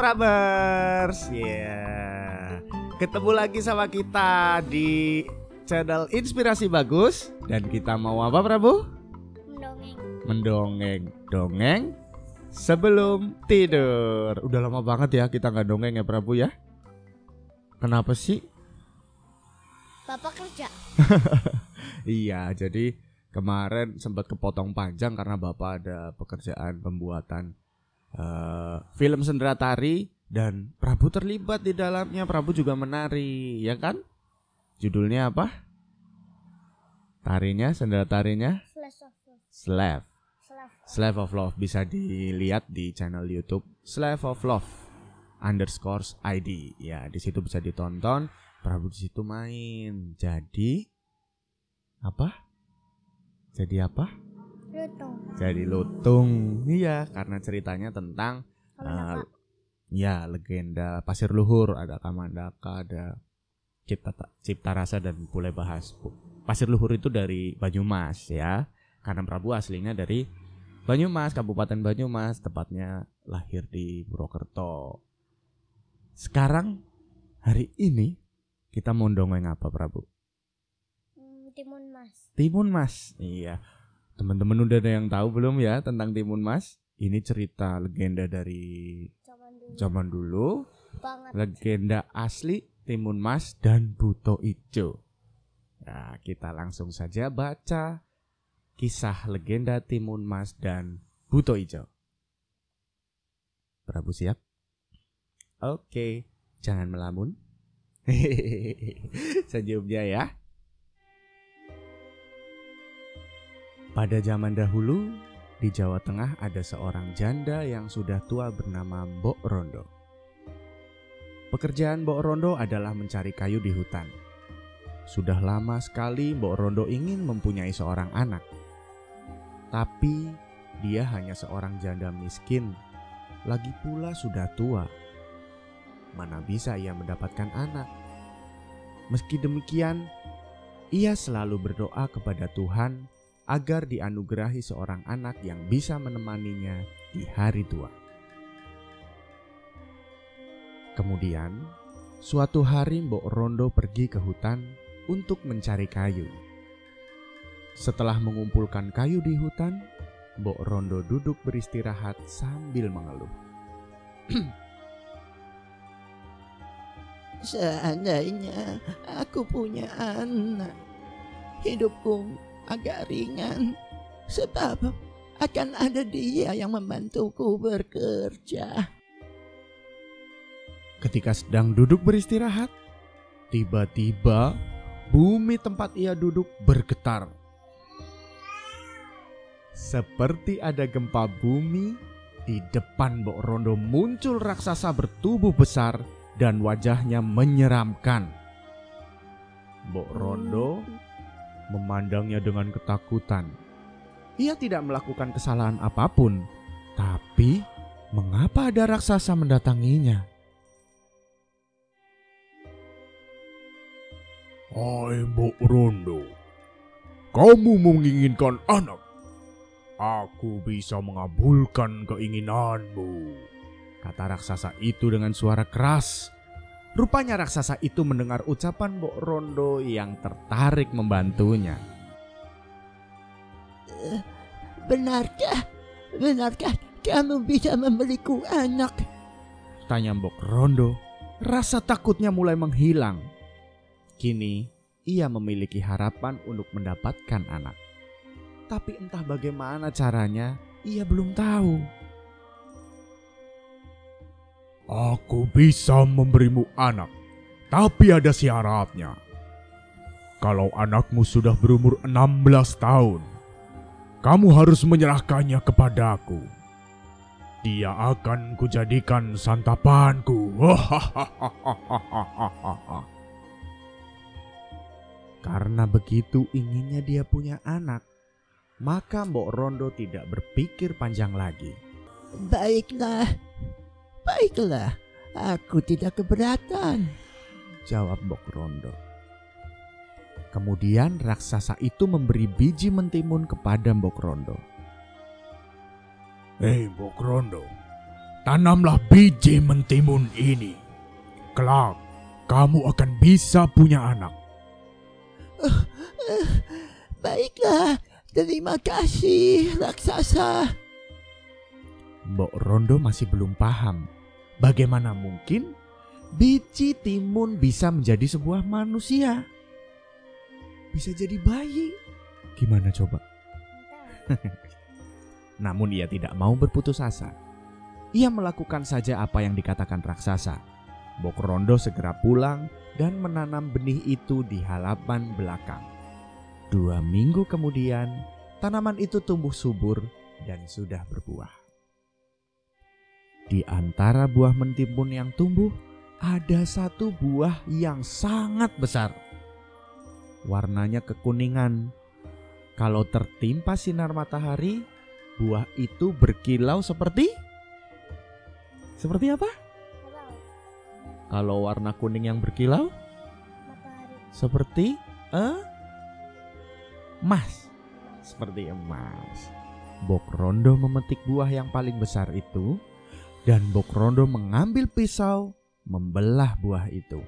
Prabers. Ya. Ketemu lagi sama kita di channel Inspirasi Bagus dan kita mau apa Prabu? Mendongeng. Mendongeng. Dongeng sebelum tidur. Udah lama banget ya kita nggak dongeng ya Prabu ya. Kenapa sih? Bapak kerja. Iya, jadi kemarin sempat kepotong panjang karena Bapak ada pekerjaan pembuatan eh, film sendera tari dan Prabu terlibat di dalamnya. Prabu juga menari, ya kan? Judulnya apa? Tarinya, sendera tarinya. Slave. Slav. Slave of Love bisa dilihat di channel YouTube Slave of Love underscores ID. Ya, di situ bisa ditonton. Prabu di situ main. Jadi apa? Jadi apa? Lutung. Jadi lutung. Iya, karena ceritanya tentang Kamandaka. eh, ya legenda Pasir Luhur, ada Kamandaka, ada Cipta Cipta Rasa dan Pule Bahas. Pasir Luhur itu dari Banyumas ya. Karena Prabu aslinya dari Banyumas, Kabupaten Banyumas, tepatnya lahir di Purwokerto. Sekarang hari ini kita mau dongeng apa Prabu? Hmm, Timun Mas. Timun Mas. Iya. Teman-teman udah ada yang tahu belum ya tentang Timun Mas? Ini cerita legenda dari Zaman dulu. zaman dulu, Banget. legenda asli Timun Mas dan Buto Ijo. Nah, kita langsung saja baca kisah legenda Timun Mas dan Buto Ijo. Prabu siap? Oke, jangan melamun. Senyumnya ya. Pada zaman dahulu, di Jawa Tengah ada seorang janda yang sudah tua bernama Mbok Rondo. Pekerjaan Mbok Rondo adalah mencari kayu di hutan. Sudah lama sekali Mbok Rondo ingin mempunyai seorang anak. Tapi dia hanya seorang janda miskin. Lagi pula sudah tua. Mana bisa ia mendapatkan anak? Meski demikian, ia selalu berdoa kepada Tuhan agar dianugerahi seorang anak yang bisa menemaninya di hari tua. Kemudian, suatu hari Mbok Rondo pergi ke hutan untuk mencari kayu. Setelah mengumpulkan kayu di hutan, Mbok Rondo duduk beristirahat sambil mengeluh. Seandainya aku punya anak, hidupku agak ringan sebab akan ada dia yang membantuku bekerja. Ketika sedang duduk beristirahat, tiba-tiba bumi tempat ia duduk bergetar. Seperti ada gempa bumi, di depan Mbok Rondo muncul raksasa bertubuh besar dan wajahnya menyeramkan. Mbok Rondo memandangnya dengan ketakutan. Ia tidak melakukan kesalahan apa pun, tapi mengapa ada raksasa mendatanginya? Hai Mbok Rondo, kamu menginginkan anak. Aku bisa mengabulkan keinginanmu. Kata raksasa itu dengan suara keras. Rupanya raksasa itu mendengar ucapan Mbok Rondo yang tertarik membantunya. Benarkah? Benarkah kamu bisa membeliku anak? Tanya Mbok Rondo. Rasa takutnya mulai menghilang. Kini ia memiliki harapan untuk mendapatkan anak. Tapi entah bagaimana caranya, ia belum tahu. Aku bisa memberimu anak, tapi ada syaratnya. Kalau anakmu sudah berumur 16 tahun, kamu harus menyerahkannya kepadaku. Dia akan kujadikan santapanku. Karena begitu inginnya dia punya anak, maka Mbok Rondo tidak berpikir panjang lagi. Baiklah, baiklah. Aku tidak keberatan. Jawab Mbok Rondo. Kemudian raksasa itu memberi biji mentimun kepada Mbok Rondo. Hei Mbok Rondo, tanamlah biji mentimun ini. Kelak, kamu akan bisa punya anak. Baiklah, terima kasih raksasa. Mbok Rondo masih belum paham bagaimana mungkin biji timun bisa menjadi sebuah manusia. Bisa jadi bayi. Gimana coba? Namun ia tidak mau berputus asa. Ia melakukan saja apa yang dikatakan raksasa. Bok Rondo segera pulang dan menanam benih itu di halaman belakang. Dua minggu kemudian, tanaman itu tumbuh subur dan sudah berbuah. Di antara buah mentimun yang tumbuh, ada satu buah yang sangat besar. Warnanya kekuningan. Kalau tertimpa sinar matahari, buah itu berkilau seperti seperti apa? Kalau warna kuning yang berkilau Matahari. seperti eh emas. Seperti emas. Bok Rondo memetik buah yang paling besar itu dan Bok Rondo mengambil pisau membelah buah itu.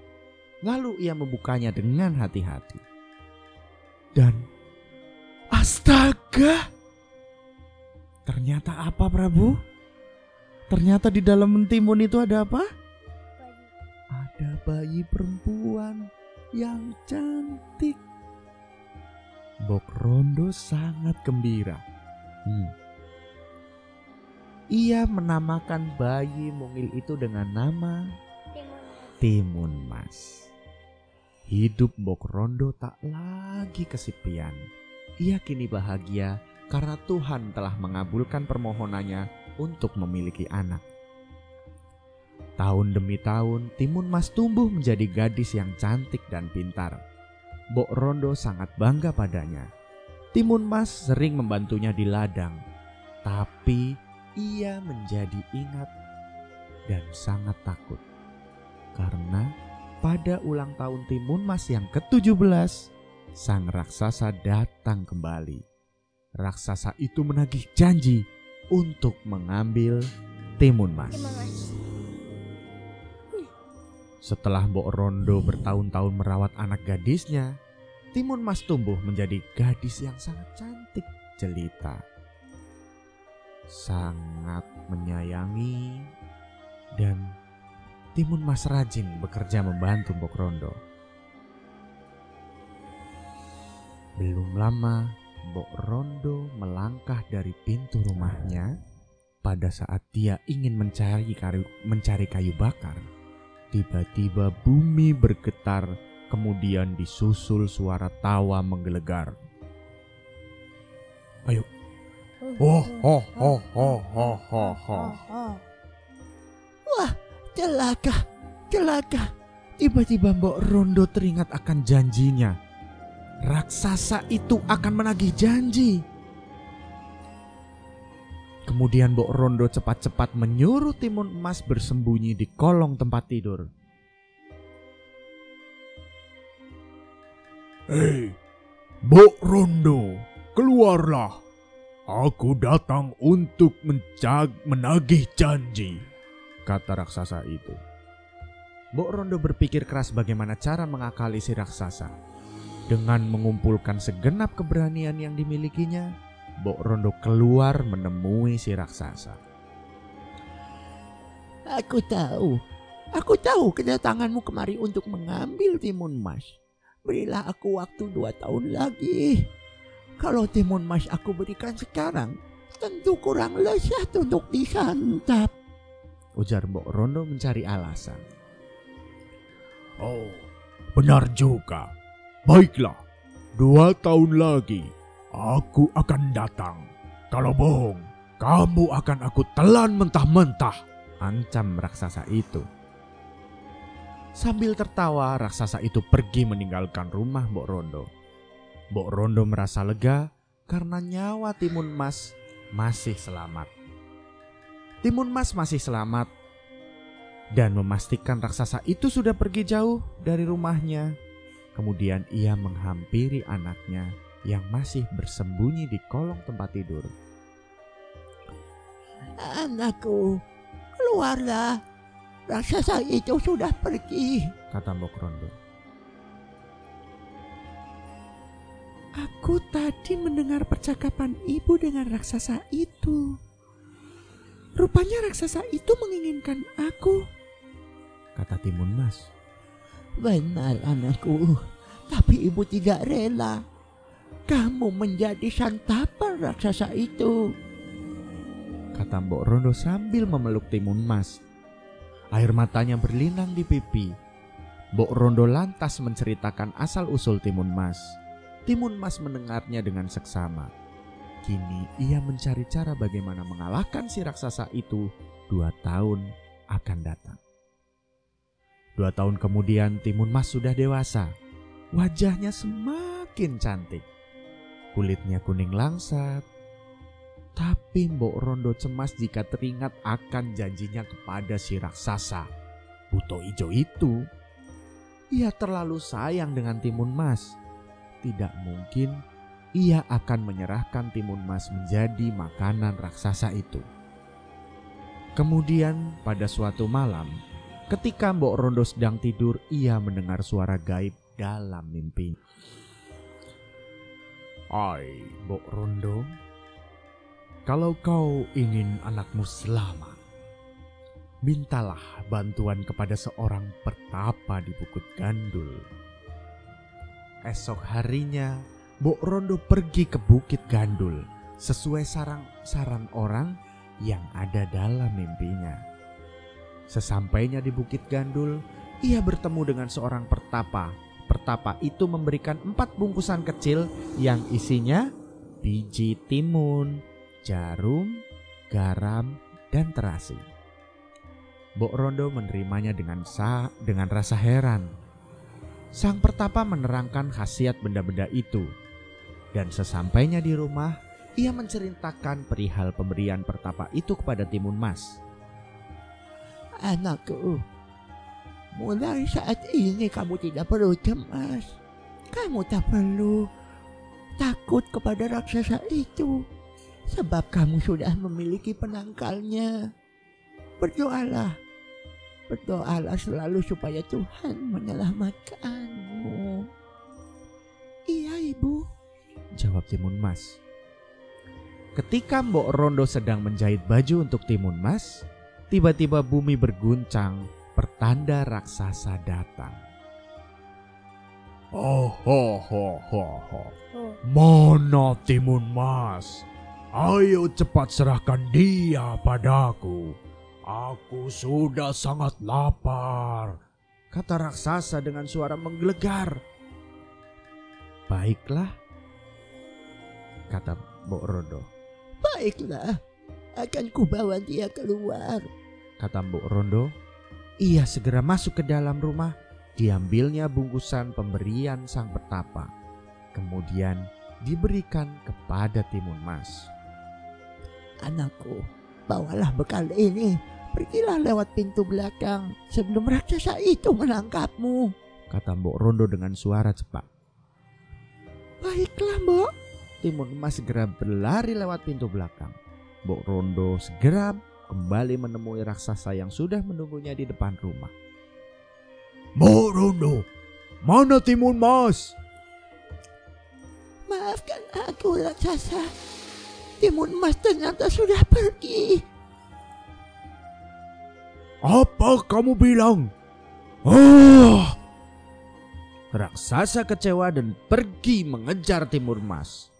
Lalu ia membukanya dengan hati-hati. Dan astaga! Ternyata apa Prabu? Ternyata di dalam mentimun itu ada apa? Ada bayi perempuan yang cantik. Bok Rondo sangat gembira. Hmm. Ia menamakan bayi mungil itu dengan nama Timun. Mas. Hidup Bok Rondo tak lagi kesepian. Ia kini bahagia karena Tuhan telah mengabulkan permohonannya untuk memiliki anak. Tahun demi tahun, Timun Mas tumbuh menjadi gadis yang cantik dan pintar. Bok Rondo sangat bangga padanya. Timun Mas sering membantunya di ladang, tapi ia menjadi ingat dan sangat takut. Karena pada ulang tahun Timun Mas yang ke-17, sang raksasa datang kembali. Raksasa itu menagih janji untuk mengambil Timun Mas. Setelah Mbok Rondo bertahun-tahun merawat anak gadisnya, Timun Mas tumbuh menjadi gadis yang sangat cantik jelita. Sangat menyayangi dan Timun Mas rajin bekerja membantu Mbok Rondo. Belum lama, Mbok Rondo melangkah dari pintu rumahnya pada saat dia ingin mencari kayu, mencari kayu bakar. Tiba-tiba bumi bergetar, kemudian disusul suara tawa menggelegar. Ayo. Oh. Celaka, celaka. Tiba-tiba Mbok Rondo teringat akan janjinya. Raksasa itu akan menagih janji. Kemudian Mbok Rondo cepat-cepat menyuruh Timun Emas bersembunyi di kolong tempat tidur. Hei, Bok Rondo, keluarlah. Aku datang untuk mencag menagih janji. kata raksasa itu. Mbok Rondo berpikir keras bagaimana cara mengakali si raksasa. Dengan mengumpulkan segenap keberanian yang dimilikinya, Mbok Rondo keluar menemui si raksasa. Aku tahu. Aku tahu kedatanganmu kemari untuk mengambil timun mas. Berilah aku waktu dua tahun lagi. Kalau timun mas aku berikan sekarang, tentu kurang lezat untuk disantap. Ujar Mbok Rondo mencari alasan. Oh, benar juga. Baiklah, dua tahun lagi aku akan datang. Kalau bohong, kamu akan aku telan mentah-mentah. Ancam raksasa itu. Sambil tertawa, raksasa itu pergi meninggalkan rumah Mbok Rondo. Mbok Rondo merasa lega karena nyawa Timun Mas masih selamat. Timun Mas masih selamat dan memastikan raksasa itu sudah pergi jauh dari rumahnya. Kemudian ia menghampiri anaknya yang masih bersembunyi di kolong tempat tidur. Anakku, Keluarlah. Raksasa itu sudah pergi. kata Mbok Rondo. Aku tadi mendengar percakapan ibu dengan raksasa itu. Rupanya raksasa itu menginginkan aku. Kata Timun Mas. Benar anakku, tapi ibu tidak rela. Kamu menjadi santapan raksasa itu. Kata Mbok Rondo sambil memeluk Timun Mas. Air matanya berlinang di pipi. Mbok Rondo lantas menceritakan asal-usul Timun Mas. Timun Mas mendengarnya dengan seksama. Kini ia mencari cara bagaimana mengalahkan si raksasa itu dua tahun akan datang. Dua tahun kemudian Timun Mas sudah dewasa. Wajahnya semakin cantik. Kulitnya kuning langsat. Tapi Mbok Rondo cemas jika teringat akan janjinya kepada si raksasa. Buto Ijo itu. Ia terlalu sayang dengan Timun Mas. Tidak mungkin ia akan menyerahkan timun mas menjadi makanan raksasa itu. Kemudian pada suatu malam, ketika Mbok Rondo sedang tidur, ia mendengar suara gaib dalam mimpi. Hai, Mbok Rondo, kalau kau ingin anakmu selamat, mintalah bantuan kepada seorang pertapa di Bukit Gandul. Esok harinya, Mbok Rondo pergi ke Bukit Gandul sesuai sarang saran orang yang ada dalam mimpinya. Sesampainya di Bukit Gandul, ia bertemu dengan seorang pertapa. Pertapa itu memberikan empat bungkusan kecil yang isinya biji timun, jarum, garam, dan terasi. Mbok Rondo menerimanya dengan sa dengan rasa heran. Sang pertapa menerangkan khasiat benda-benda itu. Dan sesampainya di rumah, ia menceritakan perihal pemberian pertapa itu kepada Timun Mas. Anakku, mulai saat ini kamu tidak perlu cemas. Kamu tak perlu takut kepada raksasa itu. Sebab kamu sudah memiliki penangkalnya. Berdoalah. Berdoalah selalu supaya Tuhan menyelamatkanmu. Iya ibu. Jawab Timun Mas. Ketika Mbok Rondo sedang menjahit baju untuk Timun Mas, tiba-tiba bumi berguncang, pertanda raksasa datang. Oh, ho, ho, ho, ho. Mana Timun Mas? Ayo cepat serahkan dia padaku. Aku sudah sangat lapar. Kata raksasa dengan suara menggelegar. Baiklah, kata Mbok Rondo. Baiklah. Akan kubawa dia keluar. Kata Mbok Rondo. Ia segera masuk ke dalam rumah. Diambilnya bungkusan pemberian sang petapa. Kemudian diberikan kepada Timun Mas. Anakku, bawalah bekal ini. Pergilah lewat pintu belakang sebelum raksasa itu menangkapmu. Kata Mbok Rondo dengan suara cepat. Baiklah, Mbok. Timun Mas segera berlari lewat pintu belakang. Mbok Rondo segera kembali menemui raksasa yang sudah menunggunya di depan rumah. Mbok Rondo, mana Timun Mas? Maafkan aku, raksasa. Timun Mas ternyata sudah pergi. Apa kamu bilang? Ah, Raksasa kecewa dan pergi mengejar Timur Mas.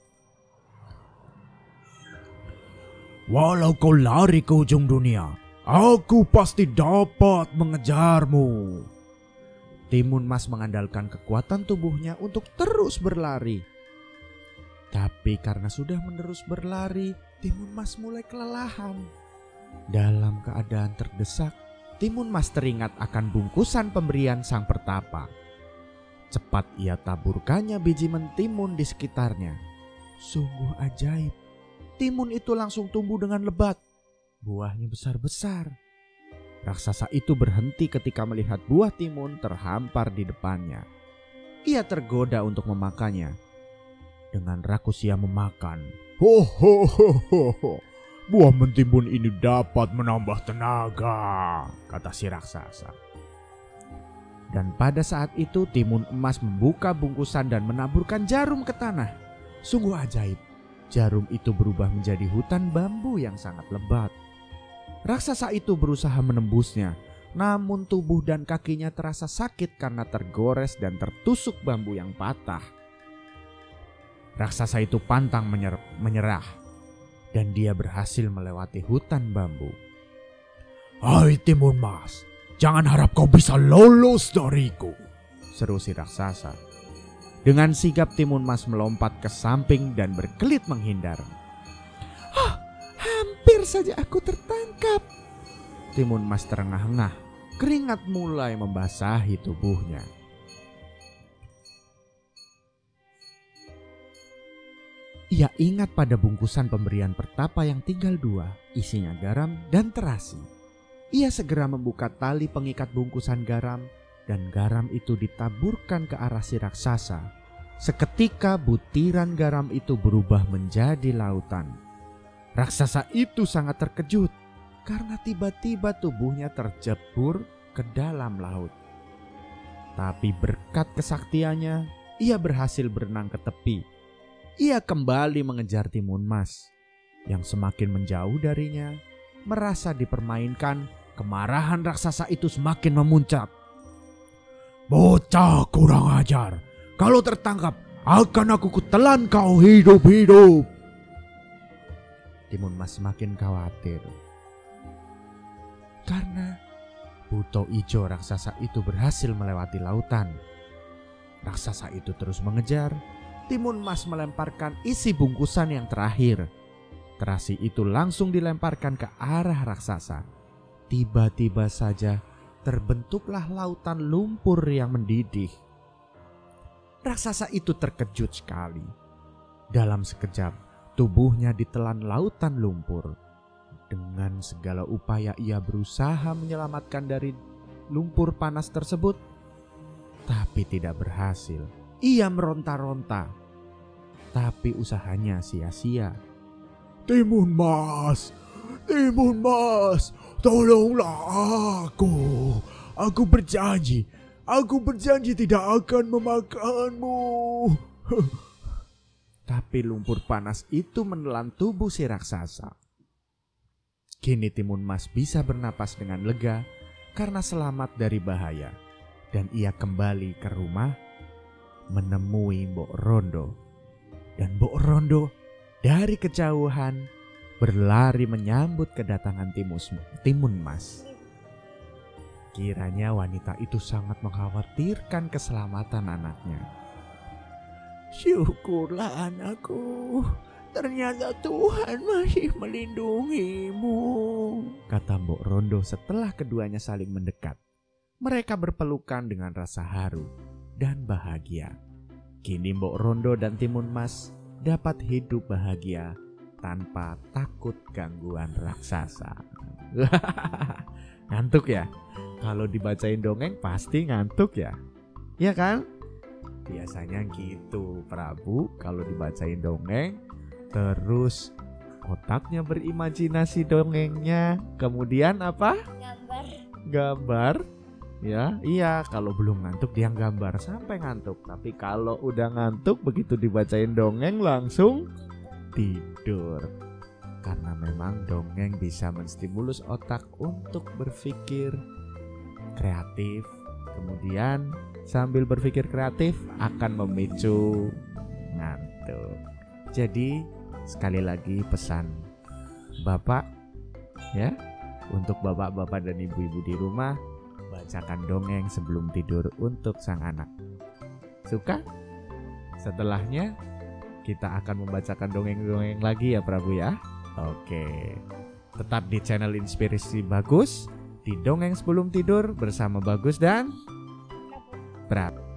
walau kau lari ke ujung dunia, aku pasti dapat mengejarmu. Timun Mas mengandalkan kekuatan tubuhnya untuk terus berlari. Tapi karena sudah menerus berlari, Timun Mas mulai kelelahan. Dalam keadaan terdesak, Timun Mas teringat akan bungkusan pemberian sang pertapa. Cepat ia taburkannya biji mentimun di sekitarnya. Sungguh ajaib. Timun itu langsung tumbuh dengan lebat. Buahnya besar-besar. Raksasa itu berhenti ketika melihat buah timun terhampar di depannya. Ia tergoda untuk memakannya. Dengan rakus ia memakan. Ho ho ho ho ho. Buah mentimun ini dapat menambah tenaga, kata si raksasa. Dan pada saat itu timun emas membuka bungkusan dan menaburkan jarum ke tanah. Sungguh ajaib. Jarum itu berubah menjadi hutan bambu yang sangat lebat. Raksasa itu berusaha menembusnya, namun tubuh dan kakinya terasa sakit karena tergores dan tertusuk bambu yang patah. Raksasa itu pantang menyer- menyerah, dan dia berhasil melewati hutan bambu. Hai timun mas, jangan harap kau bisa lolos dariku. seru si raksasa. Dengan sigap timun mas melompat ke samping dan berkelit menghindar. Hampir saja aku tertangkap. Timun mas terengah-engah, keringat mulai membasahi tubuhnya. Ia ingat pada bungkusan pemberian pertapa yang tinggal dua, isinya garam dan terasi. Ia segera membuka tali pengikat bungkusan garam dan garam itu ditaburkan ke arah si raksasa. Seketika butiran garam itu berubah menjadi lautan. Raksasa itu sangat terkejut karena tiba-tiba tubuhnya terjebur ke dalam laut. Tapi berkat kesaktiannya, ia berhasil berenang ke tepi. Ia kembali mengejar timun mas yang semakin menjauh darinya, merasa dipermainkan. Kemarahan raksasa itu semakin memuncak. Bocah kurang ajar, kalau tertangkap akan aku kutelan kau hidup-hidup. Timun Mas semakin khawatir. Karena Buto Ijo raksasa itu berhasil melewati lautan. Raksasa itu terus mengejar. Timun Mas melemparkan isi bungkusan yang terakhir. Terasi itu langsung dilemparkan ke arah raksasa. Tiba-tiba saja terbentuklah lautan lumpur yang mendidih. Raksasa itu terkejut sekali. Dalam sekejap, tubuhnya ditelan lautan lumpur. Dengan segala upaya ia berusaha menyelamatkan dari lumpur panas tersebut, tapi tidak berhasil. Ia meronta-ronta, tapi usahanya sia-sia. Timun mas, timun mas, tolonglah aku. Aku berjanji, aku berjanji tidak akan memakanmu. Tapi lumpur panas itu menelan tubuh si raksasa. Kini Timun Mas bisa bernapas dengan lega karena selamat dari bahaya. Dan ia kembali ke rumah menemui Mbok Rondo. Dan Mbok Rondo dari kejauhan berlari menyambut kedatangan Timus, Timun Mas. Kiranya wanita itu sangat mengkhawatirkan keselamatan anaknya. Syukurlah anakku. Ternyata Tuhan masih melindungimu. kata Mbok Rondo setelah keduanya saling mendekat. Mereka berpelukan dengan rasa haru dan bahagia. Kini Mbok Rondo dan Timun Mas dapat hidup bahagia tanpa takut gangguan raksasa. ngantuk ya? Kalau dibacain dongeng pasti ngantuk ya? Iya kan? Biasanya gitu Prabu kalau dibacain dongeng terus otaknya berimajinasi dongengnya kemudian apa gambar gambar ya iya kalau belum ngantuk dia gambar sampai ngantuk. Tapi kalau udah ngantuk begitu dibacain dongeng langsung tidur. Karena memang dongeng bisa menstimulus otak untuk berpikir kreatif. Kemudian sambil berpikir kreatif akan memicu ngantuk. Jadi sekali lagi pesan Bapak ya untuk bapak-bapak dan ibu-ibu di rumah bacakan dongeng sebelum tidur untuk sang anak. Suka? Setelahnya kita akan membacakan dongeng-dongeng lagi ya Prabu ya. Oke. Tetap di channel Inspirasi Bagus di dongeng sebelum tidur bersama Bagus dan Prabu.